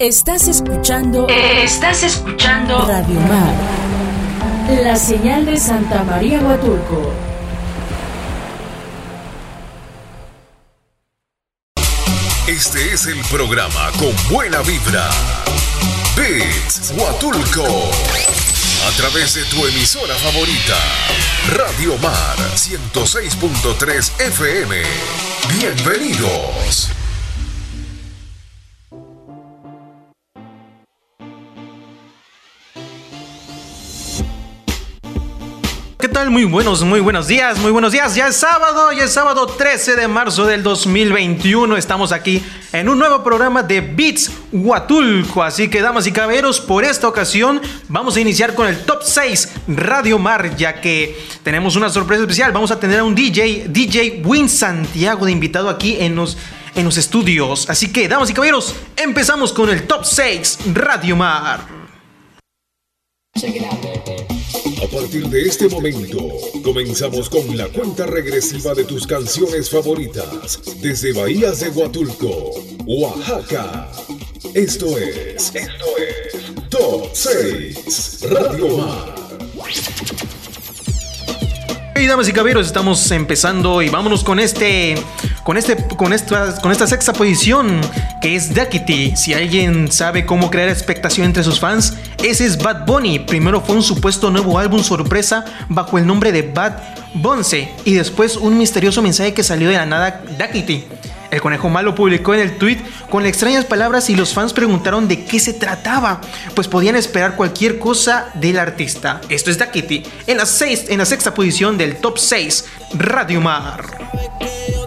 Estás escuchando. Estás escuchando. Radio Mar. La señal de Santa María Huatulco. Este es el programa con buena vibra. Beats Huatulco. A través de tu emisora favorita. Radio Mar 106.3 FM. Bienvenidos. Muy buenos, muy buenos días, muy buenos días. Ya es sábado, ya es sábado 13 de marzo del 2021. Estamos aquí en un nuevo programa de Beats Huatulco. Así que, damas y caballeros, por esta ocasión vamos a iniciar con el top 6 Radio Mar, ya que tenemos una sorpresa especial. Vamos a tener a un DJ, DJ Win Santiago de invitado aquí en los en los estudios. Así que, damas y caballeros, empezamos con el top 6 Radio Mar. A partir de este momento, comenzamos con la cuenta regresiva de tus canciones favoritas desde Bahías de Huatulco, Oaxaca. Esto es, esto es Top 6 Radio Mar. Y damas y caballeros, estamos empezando y vámonos con este, con este, con esta, con esta sexta posición que es Duckity. Si alguien sabe cómo crear expectación entre sus fans, ese es Bad Bunny. Primero fue un supuesto nuevo álbum sorpresa bajo el nombre de Bad Bonce y después un misterioso mensaje que salió de la nada Duckity. El conejo malo publicó en el tweet con extrañas palabras y los fans preguntaron de qué se trataba, pues podían esperar cualquier cosa del artista. Esto es Dakiti, en la, seis, en la sexta posición del top 6, Radio Mar.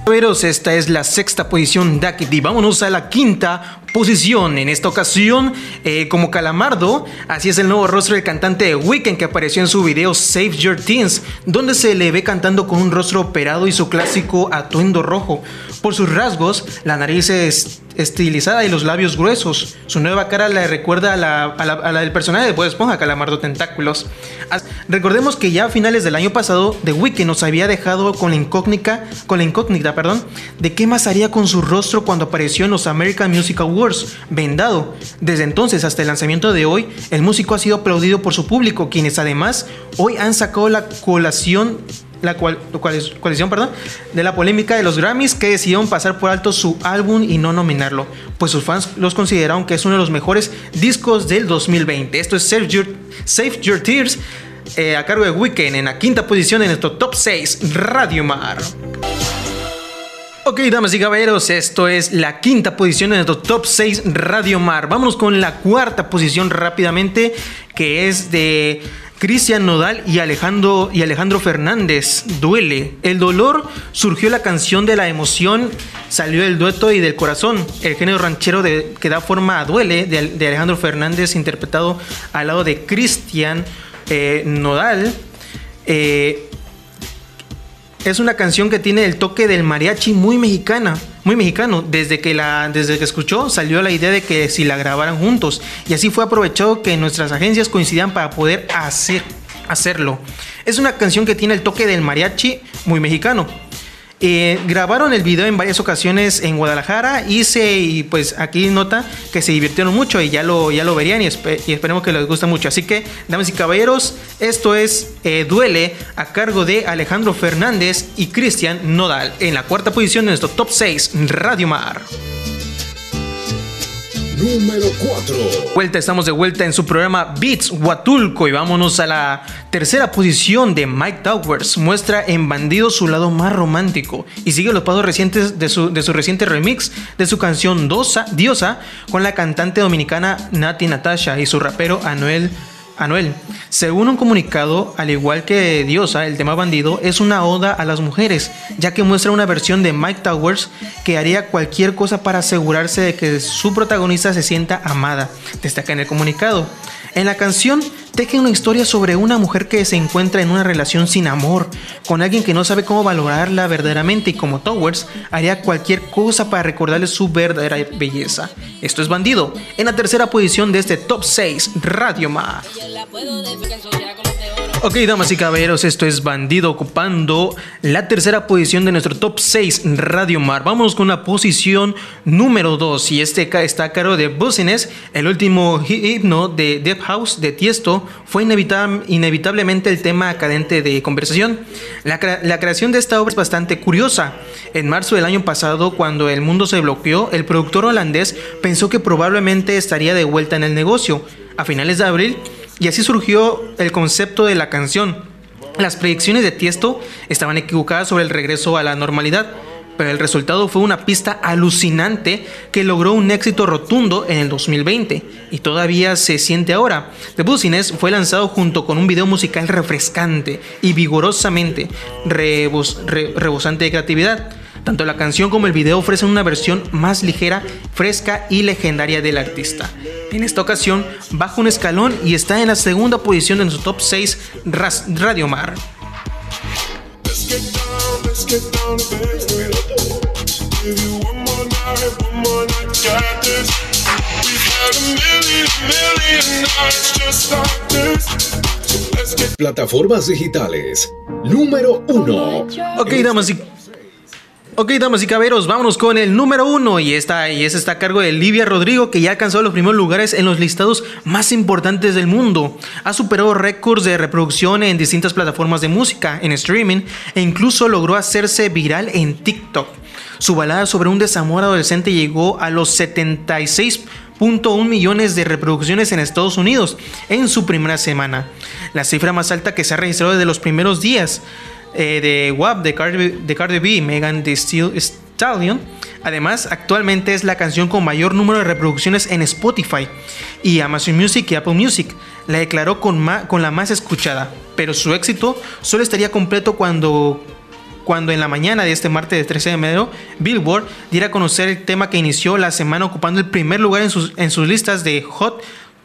Veros, esta es la sexta posición Dakiti. Vámonos a la quinta posición. En esta ocasión, eh, como Calamardo, así es el nuevo rostro del cantante de Weekend que apareció en su video Save Your Teens, donde se le ve cantando con un rostro operado y su clásico atuendo rojo. Por sus rasgos, la nariz es estilizada y los labios gruesos. Su nueva cara le recuerda a la, a la, a la del personaje de Bob Esponja, Calamardo Tentáculos. Recordemos que ya a finales del año pasado, The Weeknd nos había dejado con la incógnita, con la incógnita, perdón, de qué más haría con su rostro cuando apareció en los American Music Awards, vendado. Desde entonces hasta el lanzamiento de hoy, el músico ha sido aplaudido por su público, quienes además hoy han sacado la colación la cual, coalición perdón, de la polémica de los Grammys que decidieron pasar por alto su álbum y no nominarlo, pues sus fans los consideraron que es uno de los mejores discos del 2020. Esto es Save Your, Tears eh, a cargo de Weekend en la quinta posición en nuestro top 6 Radio Mar. Ok, damas y caballeros, esto es la quinta posición en nuestro top 6 Radio Mar. Vámonos con la cuarta posición rápidamente, que es de Cristian Nodal y Alejandro, y Alejandro Fernández. Duele. El dolor surgió la canción de la emoción, salió del dueto y del corazón. El género ranchero de, que da forma a Duele de, Alejandro Fernández, interpretado al lado de Cristian eh, Nodal. Eh, es una canción que tiene el toque del mariachi muy mexicana, muy mexicano. Desde que la, desde que escuchó salió la idea de que si la grabaran juntos y así fue aprovechado que nuestras agencias coincidían para poder hacer, hacerlo. Es una canción que tiene el toque del mariachi muy mexicano. Eh, grabaron el video en varias ocasiones en Guadalajara y, se, y pues aquí nota que se divirtieron mucho y ya lo, ya lo verían y, espe y esperemos que les guste mucho. Así que, damas y caballeros, esto es eh, Duele a cargo de Alejandro Fernández y Cristian Nodal en la cuarta posición de nuestro top 6 Radio Mar. Número 4. Vuelta, estamos de vuelta en su programa Beats Huatulco y vámonos a la tercera posición de Mike Towers. Muestra en Bandido su lado más romántico y sigue los pasos recientes de su, de su reciente remix de su canción Dosa, Diosa con la cantante dominicana Nati Natasha y su rapero Anuel Anuel. Según un comunicado, al igual que Diosa, el tema bandido es una oda a las mujeres, ya que muestra una versión de Mike Towers que haría cualquier cosa para asegurarse de que su protagonista se sienta amada, destaca en el comunicado. En la canción teje una historia sobre una mujer que se encuentra en una relación sin amor, con alguien que no sabe cómo valorarla verdaderamente y como Towers haría cualquier cosa para recordarle su verdadera belleza. Esto es Bandido, en la tercera posición de este top 6 Radio Mar. Ok, damas y caballeros, esto es Bandido ocupando la tercera posición de nuestro top 6 Radio Mar. Vamos con la posición número 2 y este está a cargo de Business. El último himno de Deep House de Tiesto fue inevitablemente el tema cadente de conversación. La creación de esta obra es bastante curiosa. En marzo del año pasado, cuando el mundo se bloqueó, el productor holandés pensó que probablemente estaría de vuelta en el negocio. A finales de abril, y así surgió el concepto de la canción. Las predicciones de Tiesto estaban equivocadas sobre el regreso a la normalidad, pero el resultado fue una pista alucinante que logró un éxito rotundo en el 2020 y todavía se siente ahora. The Business fue lanzado junto con un video musical refrescante y vigorosamente rebosante de creatividad. Tanto la canción como el video ofrecen una versión más ligera, fresca y legendaria del artista. En esta ocasión baja un escalón y está en la segunda posición en su top 6 Radio Mar. Plataformas digitales número 1. Ok, damas y Ok, damas y caberos, vámonos con el número uno y esta y ese está a cargo de Livia Rodrigo que ya alcanzó los primeros lugares en los listados más importantes del mundo. Ha superado récords de reproducción en distintas plataformas de música, en streaming e incluso logró hacerse viral en TikTok. Su balada sobre un desamor adolescente llegó a los 76.1 millones de reproducciones en Estados Unidos en su primera semana, la cifra más alta que se ha registrado desde los primeros días. Eh, de WAP de Cardi, de Cardi B, Megan Thee Stallion. Además, actualmente es la canción con mayor número de reproducciones en Spotify y Amazon Music y Apple Music. La declaró con, la más escuchada, pero su éxito solo estaría completo cuando cuando en la mañana de este martes de 13 de enero, Billboard diera a conocer el tema que inició la semana ocupando el primer lugar en sus, en sus listas de Hot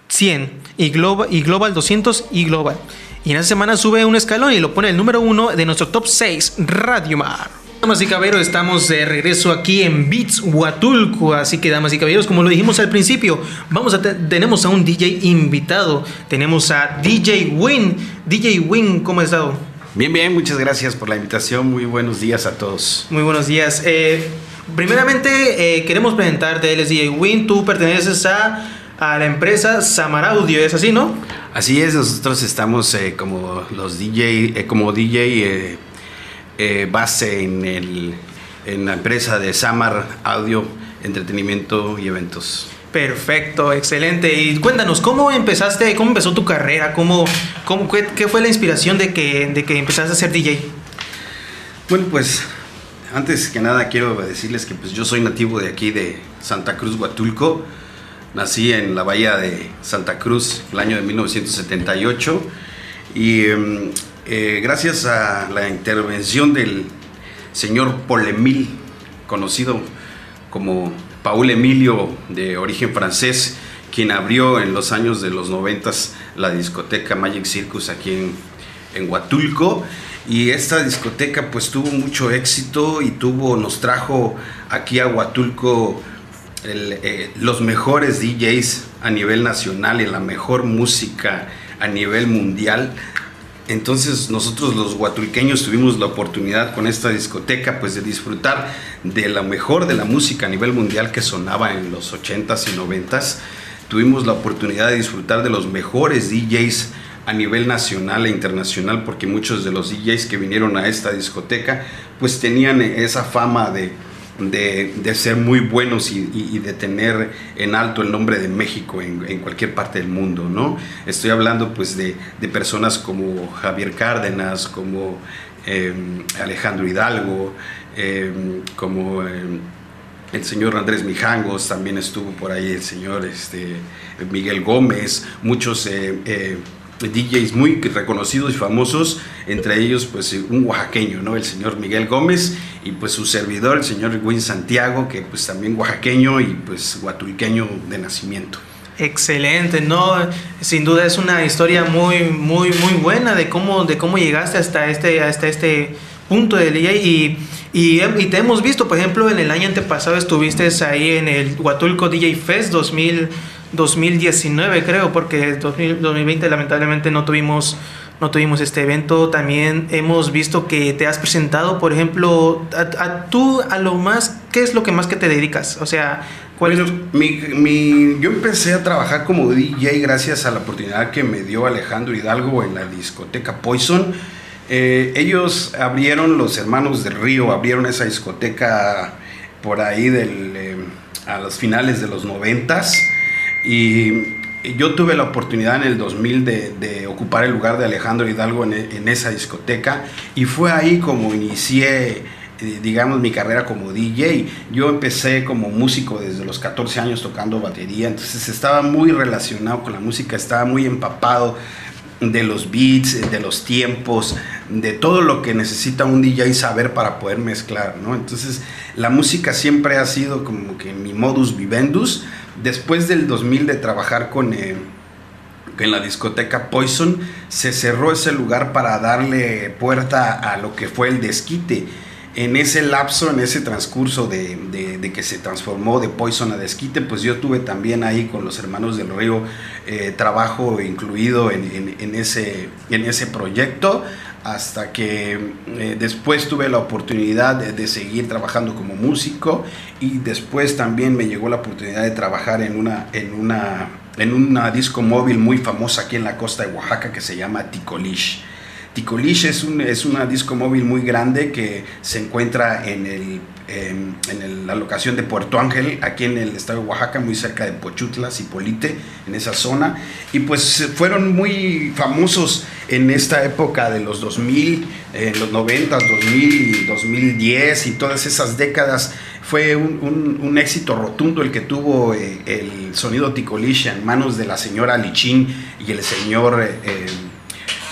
100 y Global, y Global 200 y Global. Y en esa semana sube un escalón y lo pone el número uno de nuestro top 6, Radio Mar. Damas y caballeros, estamos de regreso aquí en Beats Huatulco. Así que, damas y caballeros, como lo dijimos al principio, vamos a tenemos a un DJ invitado. Tenemos a DJ Win. DJ Win, ¿cómo has estado? Bien, bien, muchas gracias por la invitación. Muy buenos días a todos. Muy buenos días. Eh, primeramente, eh, queremos presentarte. Él es DJ Win. Tú perteneces a, a la empresa Samar Audio, ¿es así, no? Así es, nosotros estamos eh, como los DJ, eh, como DJ eh, base en, el, en la empresa de Samar Audio, Entretenimiento y Eventos. Perfecto, excelente. Y cuéntanos, ¿cómo empezaste, cómo empezó tu carrera? ¿Cómo, cómo, qué, fue la inspiración de que, de que empezaste a ser DJ? Bueno, pues antes que nada quiero decirles que pues, yo soy nativo de aquí de Santa Cruz, Huatulco. Nací en la bahía de Santa Cruz el año de 1978 y em, eh, gracias a la intervención del señor Paul Emil, conocido como Paul Emilio de origen francés, quien abrió en los años de los 90 la discoteca Magic Circus aquí en, en Huatulco. Y esta discoteca pues tuvo mucho éxito y tuvo nos trajo aquí a Huatulco eh, los mejores DJs a nivel nacional y la mejor música a nivel mundial. Entonces nosotros los guatulqueños tuvimos la oportunidad con esta discoteca pues de disfrutar de la mejor de la música a nivel mundial que sonaba en los 80s y 90s. Tuvimos la oportunidad de disfrutar de los mejores DJs a nivel nacional e internacional porque muchos de los DJs que vinieron a esta discoteca pues tenían esa fama de, de, ser muy buenos y, de tener en alto el nombre de México en, cualquier parte del mundo, ¿no? Estoy hablando pues de, personas como Javier Cárdenas, como em, Alejandro Hidalgo, em, como em, el señor Andrés Mijangos, también estuvo por ahí el señor este, Miguel Gómez, muchos eh, eh, DJs muy reconocidos y famosos, entre ellos pues un oaxaqueño, ¿no? El señor Miguel Gómez y pues su servidor, el señor Win Santiago, que pues también oaxaqueño y pues guatulqueño de nacimiento. Excelente, no, sin duda es una historia muy, muy, muy buena de cómo, de cómo llegaste hasta este, hasta este punto de DJ y, y, te hemos visto, por ejemplo, en el año antepasado estuviste ahí en el Huatulco DJ Fest 2000, 2019 creo, porque 2020 lamentablemente no tuvimos no tuvimos este evento. También hemos visto que te has presentado, por ejemplo, a, tú a lo más, ¿qué es lo que más que te dedicas? O sea, ¿cuál mi, mi, yo empecé a trabajar como DJ gracias a la oportunidad que me dio Alejandro Hidalgo en la discoteca Poison. Eh, ellos abrieron, los hermanos del Río, abrieron esa discoteca por ahí del, eh, a los finales de los noventas y yo tuve la oportunidad en el 2000 de, ocupar el lugar de Alejandro Hidalgo en, esa discoteca y fue ahí como inicié, eh, digamos, mi carrera como DJ. Yo empecé como músico desde los 14 años tocando batería, entonces estaba muy relacionado con la música, estaba muy empapado de los beats, de los tiempos, de todo lo que necesita un DJ saber para poder mezclar, ¿no? Entonces, la música siempre ha sido como que mi modus vivendus, Después del 2000 de trabajar con, eh, en la discoteca Poison, se cerró ese lugar para darle puerta a lo que fue el desquite. En ese lapso, en ese transcurso de, que se transformó de Poison a Desquite, pues yo tuve también ahí con los hermanos del Río eh, trabajo incluido en, ese, en ese proyecto hasta que eh, después tuve la oportunidad de, seguir trabajando como músico y después también me llegó la oportunidad de trabajar en una, en una, en una disco móvil muy famosa aquí en la costa de Oaxaca que se llama Ticolish. Ticolish es, un, es una disco móvil muy grande que se encuentra en, el, en, la locación de Puerto Ángel, aquí en el estado de Oaxaca, muy cerca de Pochutla, Cipolite, en esa zona. Y pues fueron muy famosos en esta época de los 2000, en los 90, 2000 y 2010 y todas esas décadas. Fue un, éxito rotundo el que tuvo eh, el sonido Ticolish en manos de la señora Lichín y el señor... Eh,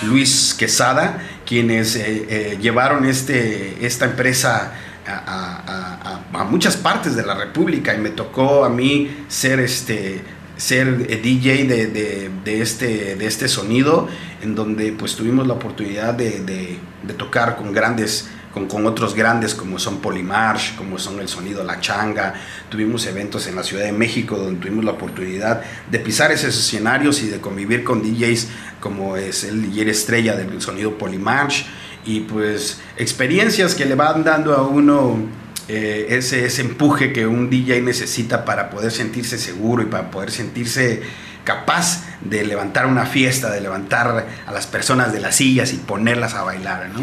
Luis Quesada, quienes eh, eh, llevaron este, esta empresa a, muchas partes de la República y me tocó a mí ser este ser DJ de, este, de este sonido, en donde pues tuvimos la oportunidad de, tocar con grandes con, otros grandes como son Polymarch, como son el sonido La Changa. Tuvimos eventos en la Ciudad de México donde tuvimos la oportunidad de pisar esos escenarios y de convivir con DJs como es el DJ estrella del sonido Polymarch. Y pues experiencias que le van dando a uno eh, ese, ese empuje que un DJ necesita para poder sentirse seguro y para poder sentirse capaz de levantar una fiesta, de levantar a las personas de las sillas y ponerlas a bailar, ¿no?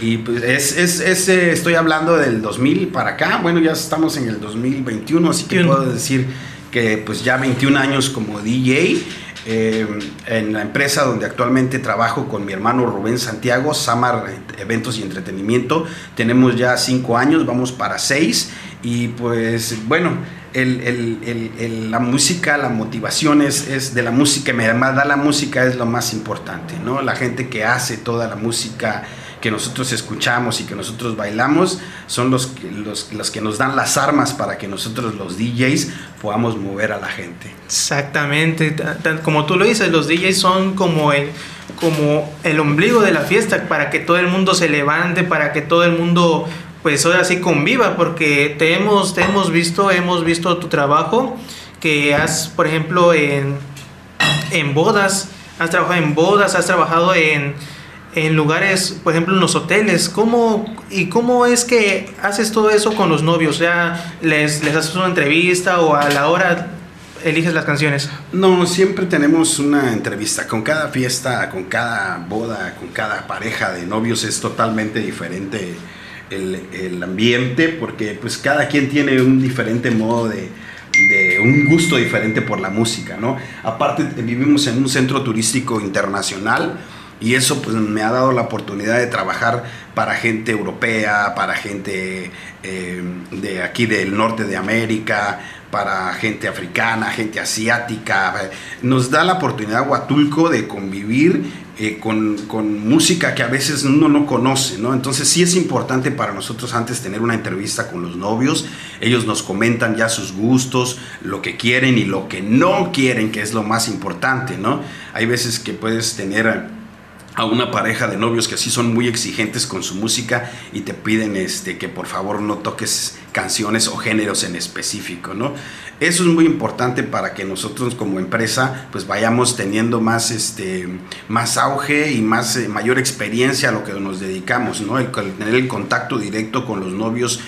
Y pues es, es, eh, estoy hablando del 2000 para acá, bueno, ya estamos en el 2021, así que puedo decir que pues ya 21 años como DJ. Eh, en la empresa donde actualmente trabajo con mi hermano Rubén Santiago, Samar Eventos y Entretenimiento. Tenemos ya 5 años, vamos para 6 y pues bueno, la música, la motivación es, es, de la música, me da la música es lo más importante, ¿no? La gente que hace toda la música que nosotros escuchamos y que nosotros bailamos son los, los, los que nos dan las armas para que nosotros los DJs podamos mover a la gente. Exactamente, como tú lo dices, los DJs son como el, como el ombligo de la fiesta para que todo el mundo se levante, para que todo el mundo pues ahora sí conviva, porque te hemos, te hemos visto, hemos visto tu trabajo que has, por ejemplo, en, en bodas, has trabajado en bodas, has trabajado en en lugares, por ejemplo, en los hoteles. ¿Cómo, ¿Y cómo es que haces todo eso con los novios? O sea, ¿les, les haces una entrevista o a la hora eliges las canciones? No, siempre tenemos una entrevista. Con cada fiesta, con cada boda, con cada pareja de novios es totalmente diferente el, el ambiente porque pues cada quien tiene un diferente modo de, de un gusto diferente por la música, ¿no? Aparte vivimos en un centro turístico internacional y eso pues me ha dado la oportunidad de trabajar para gente europea, para gente eh, de aquí del norte de América, para gente africana, gente asiática. Nos da la oportunidad Huatulco de convivir eh, con, con, música que a veces uno no conoce, ¿no? Entonces sí es importante para nosotros antes tener una entrevista con los novios. Ellos nos comentan ya sus gustos, lo que quieren y lo que no quieren, que es lo más importante, ¿no? Hay veces que puedes tener a una pareja de novios que sí son muy exigentes con su música y te piden este que por favor no toques canciones o géneros en específico, ¿no? Eso es muy importante para que nosotros como empresa pues vayamos teniendo más este más auge y más eh, mayor experiencia a lo que nos dedicamos, ¿no? El, tener el contacto directo con los novios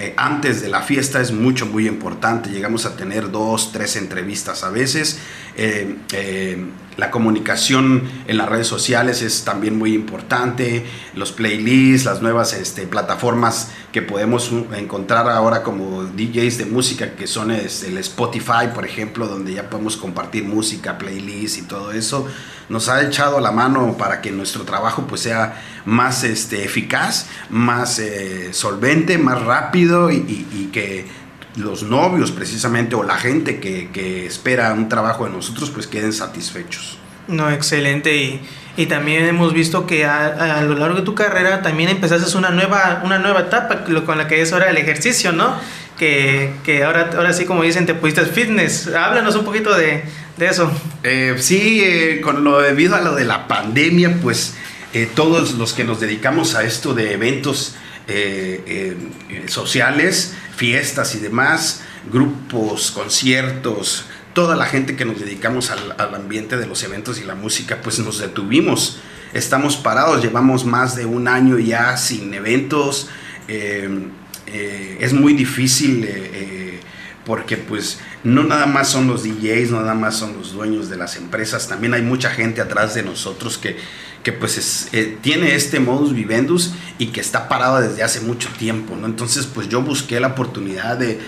eh, antes de la fiesta es mucho, muy importante. Llegamos a tener dos, tres entrevistas a veces. Eh, la comunicación en las redes sociales es también muy importante, los playlists, las nuevas este, plataformas que podemos encontrar ahora como DJs de música, que son el Spotify, por ejemplo, donde ya podemos compartir música, playlists y todo eso, nos ha echado la mano para que nuestro trabajo pues sea más este, eficaz, más eh, solvente, más rápido y que los novios precisamente o la gente que, espera un trabajo de nosotros pues queden satisfechos. No, excelente. Y, y también hemos visto que a, lo largo de tu carrera también empezaste una nueva, una nueva etapa con la que es ahora el ejercicio, ¿no? Que, que, ahora, ahora sí, como dicen, te pusiste fitness. Háblanos un poquito de, de eso. Eh, sí, eh, con lo debido a lo de la pandemia, pues eh, todos los que nos dedicamos a esto de eventos sociales, fiestas y demás, grupos, conciertos, toda la gente que nos dedicamos al, ambiente de los eventos y la música, pues nos detuvimos. Estamos parados, llevamos más de un año ya sin eventos. Eh, eh, es muy difícil eh, porque pues no nada más son los DJs, no nada más son los dueños de las empresas, también hay mucha gente atrás de nosotros que que pues eh, tiene este modus vivendus y que está parado desde hace mucho tiempo, ¿no? Entonces pues yo busqué la oportunidad de,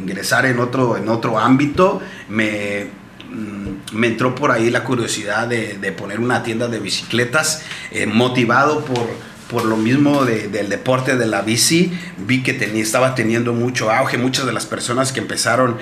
ingresar en otro, en otro ámbito, me, mm, me entró por ahí la curiosidad de, poner una tienda de bicicletas, eh, motivado por, por lo mismo del deporte de la bici, vi que tenía, estaba teniendo mucho auge, muchas de las personas que empezaron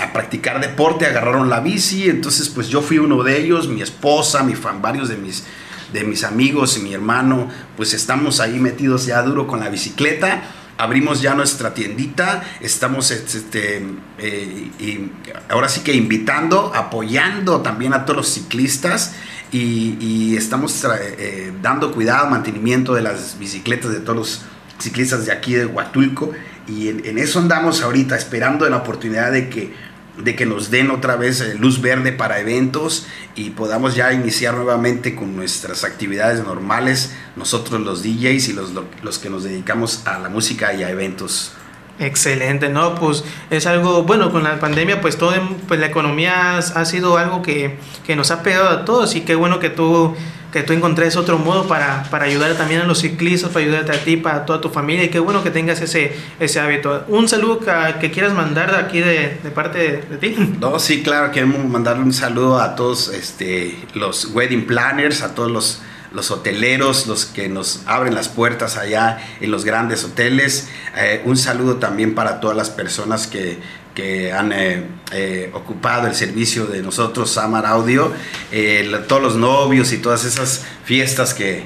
a practicar deporte, agarraron la bici, entonces pues yo fui uno de ellos, mi esposa, mi fan, varios de mis, de mis amigos y mi hermano, pues estamos ahí metidos ya duro con la bicicleta, abrimos ya nuestra tiendita, estamos este, eh, y ahora sí que invitando, apoyando también a todos los ciclistas y, estamos eh, dando cuidado, mantenimiento de las bicicletas de todos los ciclistas de aquí de Huatulco y en, en eso andamos ahorita esperando la oportunidad de que de que nos den otra vez eh, luz verde para eventos y podamos ya iniciar nuevamente con nuestras actividades normales, nosotros los DJs y los, los que nos dedicamos a la música y a eventos. Excelente, ¿no? Pues es algo, bueno, con la pandemia pues todo, pues la economía ha sido algo que, que nos ha pegado a todos y qué bueno que tú que tú encontres otro modo para, para, ayudar también a los ciclistas, para ayudarte a ti, para toda tu familia y qué bueno que tengas ese, ese hábito. Un saludo que, quieras mandar aquí de, de parte de, ti. No, sí, claro, queremos mandarle un saludo a todos este, los wedding planners, a todos los, los hoteleros, los que nos abren las puertas allá en los grandes hoteles. Eh, un saludo también para todas las personas que, que han eh, eh, ocupado el servicio de nosotros, Samar Audio, eh, todos los novios y todas esas fiestas que,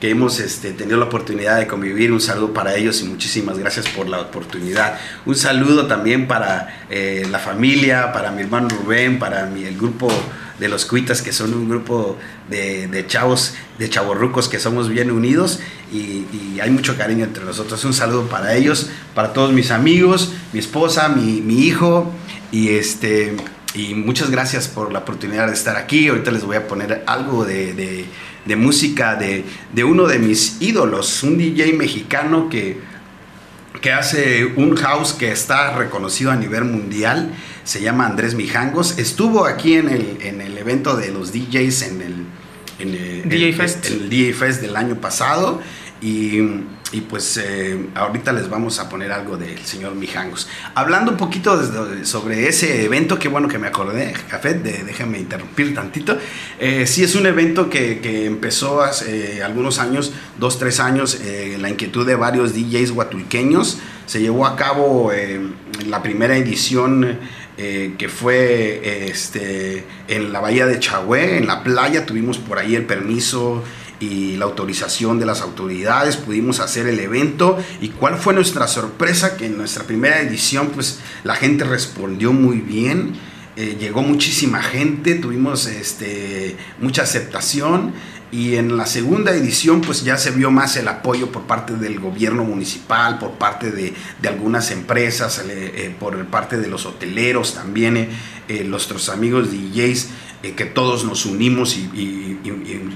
que hemos este, tenido la oportunidad de convivir. Un saludo para ellos y muchísimas gracias por la oportunidad. Un saludo también para la familia, para mi hermano Rubén, para mi, el grupo de los Cuitas, que son un grupo de, de chavos, de chavorrucos que somos bien unidos y, hay mucho cariño entre nosotros. Un saludo para ellos, para todos mis amigos, mi esposa, mi, mi hijo y este y muchas gracias por la oportunidad de estar aquí. Ahorita les voy a poner algo de, de, de música de, de, uno de mis ídolos, un DJ mexicano que, que hace un house que está reconocido a nivel mundial se llama Andrés Mijangos. Estuvo aquí en el, en el evento de los DJs en el, en el, DJ Fest. El, DJ Fest del año pasado. Y, y pues eh, ahorita les vamos a poner algo del señor Mijangos. Hablando un poquito sobre ese evento, qué bueno que me acordé, Café, de, déjame interrumpir tantito. Eh, sí, es un evento que, que empezó hace algunos años, dos, tres años, eh, la inquietud de varios DJs guatulqueños. Se llevó a cabo la primera edición eh, que fue este, en la bahía de Chagüe, en la playa, tuvimos por ahí el permiso y la autorización de las autoridades, pudimos hacer el evento. Y cuál fue nuestra sorpresa que en nuestra primera edición pues la gente respondió muy bien. eh, llegó muchísima gente, tuvimos este, mucha aceptación. Y en la segunda edición pues ya se vio más el apoyo por parte del gobierno municipal, por parte de, algunas empresas, eh, por parte de los hoteleros también, eh, nuestros amigos DJs eh, que todos nos unimos y,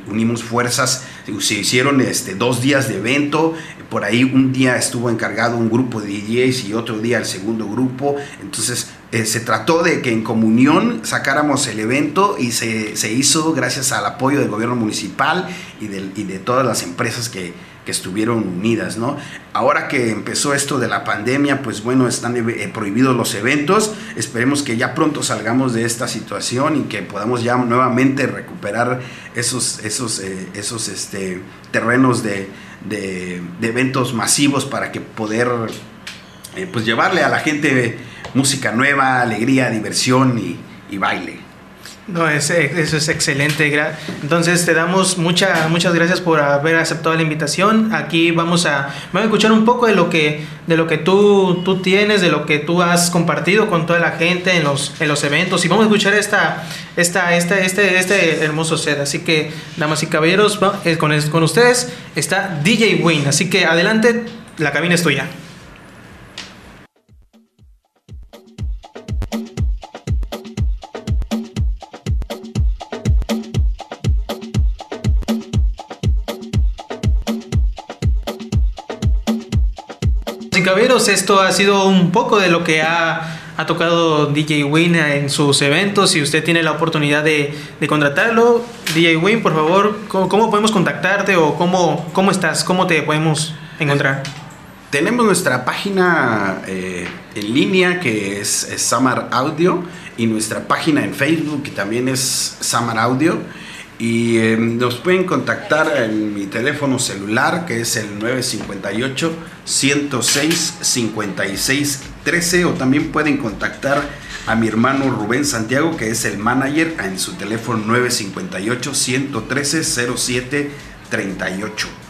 unimos fuerzas. Se hicieron este, dos días de evento, por ahí un día estuvo encargado un grupo de DJs y otro día el segundo grupo. Entonces eh, se trató de que en comunión sacáramos el evento y se, se hizo gracias al apoyo del gobierno municipal y, del, y de todas las empresas que, que estuvieron unidas, ¿no? Ahora que empezó esto de la pandemia, pues bueno, están eh, prohibidos los eventos. Esperemos que ya pronto salgamos de esta situación y que podamos ya nuevamente recuperar esos, esos, eh, esos este, terrenos de, eventos masivos para que poder eh, pues llevarle a la gente música nueva, alegría, diversión y baile. No, eso es excelente. Entonces te damos mucha, muchas gracias por haber aceptado la invitación. Aquí vamos a, vamos a escuchar un poco de lo que, de lo que tú, tú tienes, de lo que tú has compartido con toda la gente en los, en los eventos. Y vamos a escuchar esta, esta, este, este, este hermoso set. Así que, damas y caballeros, eh, con, con ustedes está DJ Win. Así que adelante, la cabina es tuya. Esto ha sido un poco de lo que ha, tocado DJ Win en sus eventos. Si usted tiene la oportunidad de, contratarlo, DJ Win, por favor, ¿cómo, podemos contactarte o cómo, cómo estás? ¿Cómo te podemos encontrar? Tenemos nuestra página eh, en línea que es Samar Audio y nuestra página en Facebook que también es Samar Audio. Y eh, nos pueden contactar en mi teléfono celular, que es el 958-106-5613, o también pueden contactar a mi hermano Rubén Santiago, que es el manager, en su teléfono 958-113-0738.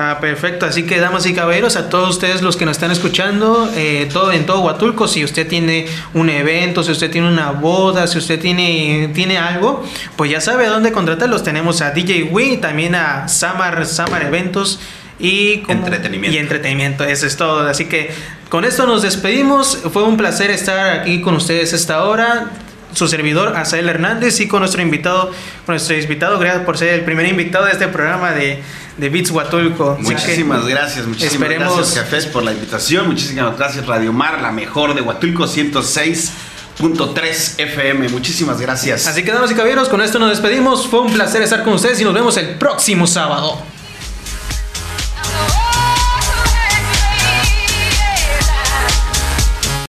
Ah, perfecto. Así que, damas y caballeros, a todos ustedes los que nos están escuchando, eh, todo en todo Huatulco, si usted tiene un evento, si usted tiene una boda, si usted tiene, tiene algo, pues ya sabe a dónde contratarlos. Tenemos a DJ Wii, también a Samar, Samar Eventos y entretenimiento. Y entretenimiento, eso es todo. Así que con esto nos despedimos. Fue un placer estar aquí con ustedes esta hora su servidor Asael Hernández y con nuestro invitado, con nuestro invitado, gracias por ser el primer invitado de este programa de, de Beats Huatulco. Muchísimas gracias, muchísimas gracias Cafés por la invitación, muchísimas gracias Radio Mar, la mejor de Huatulco 106.3 FM. Muchísimas gracias. Así que damas y caballeros, con esto nos despedimos. Fue un placer estar con ustedes y nos vemos el próximo sábado.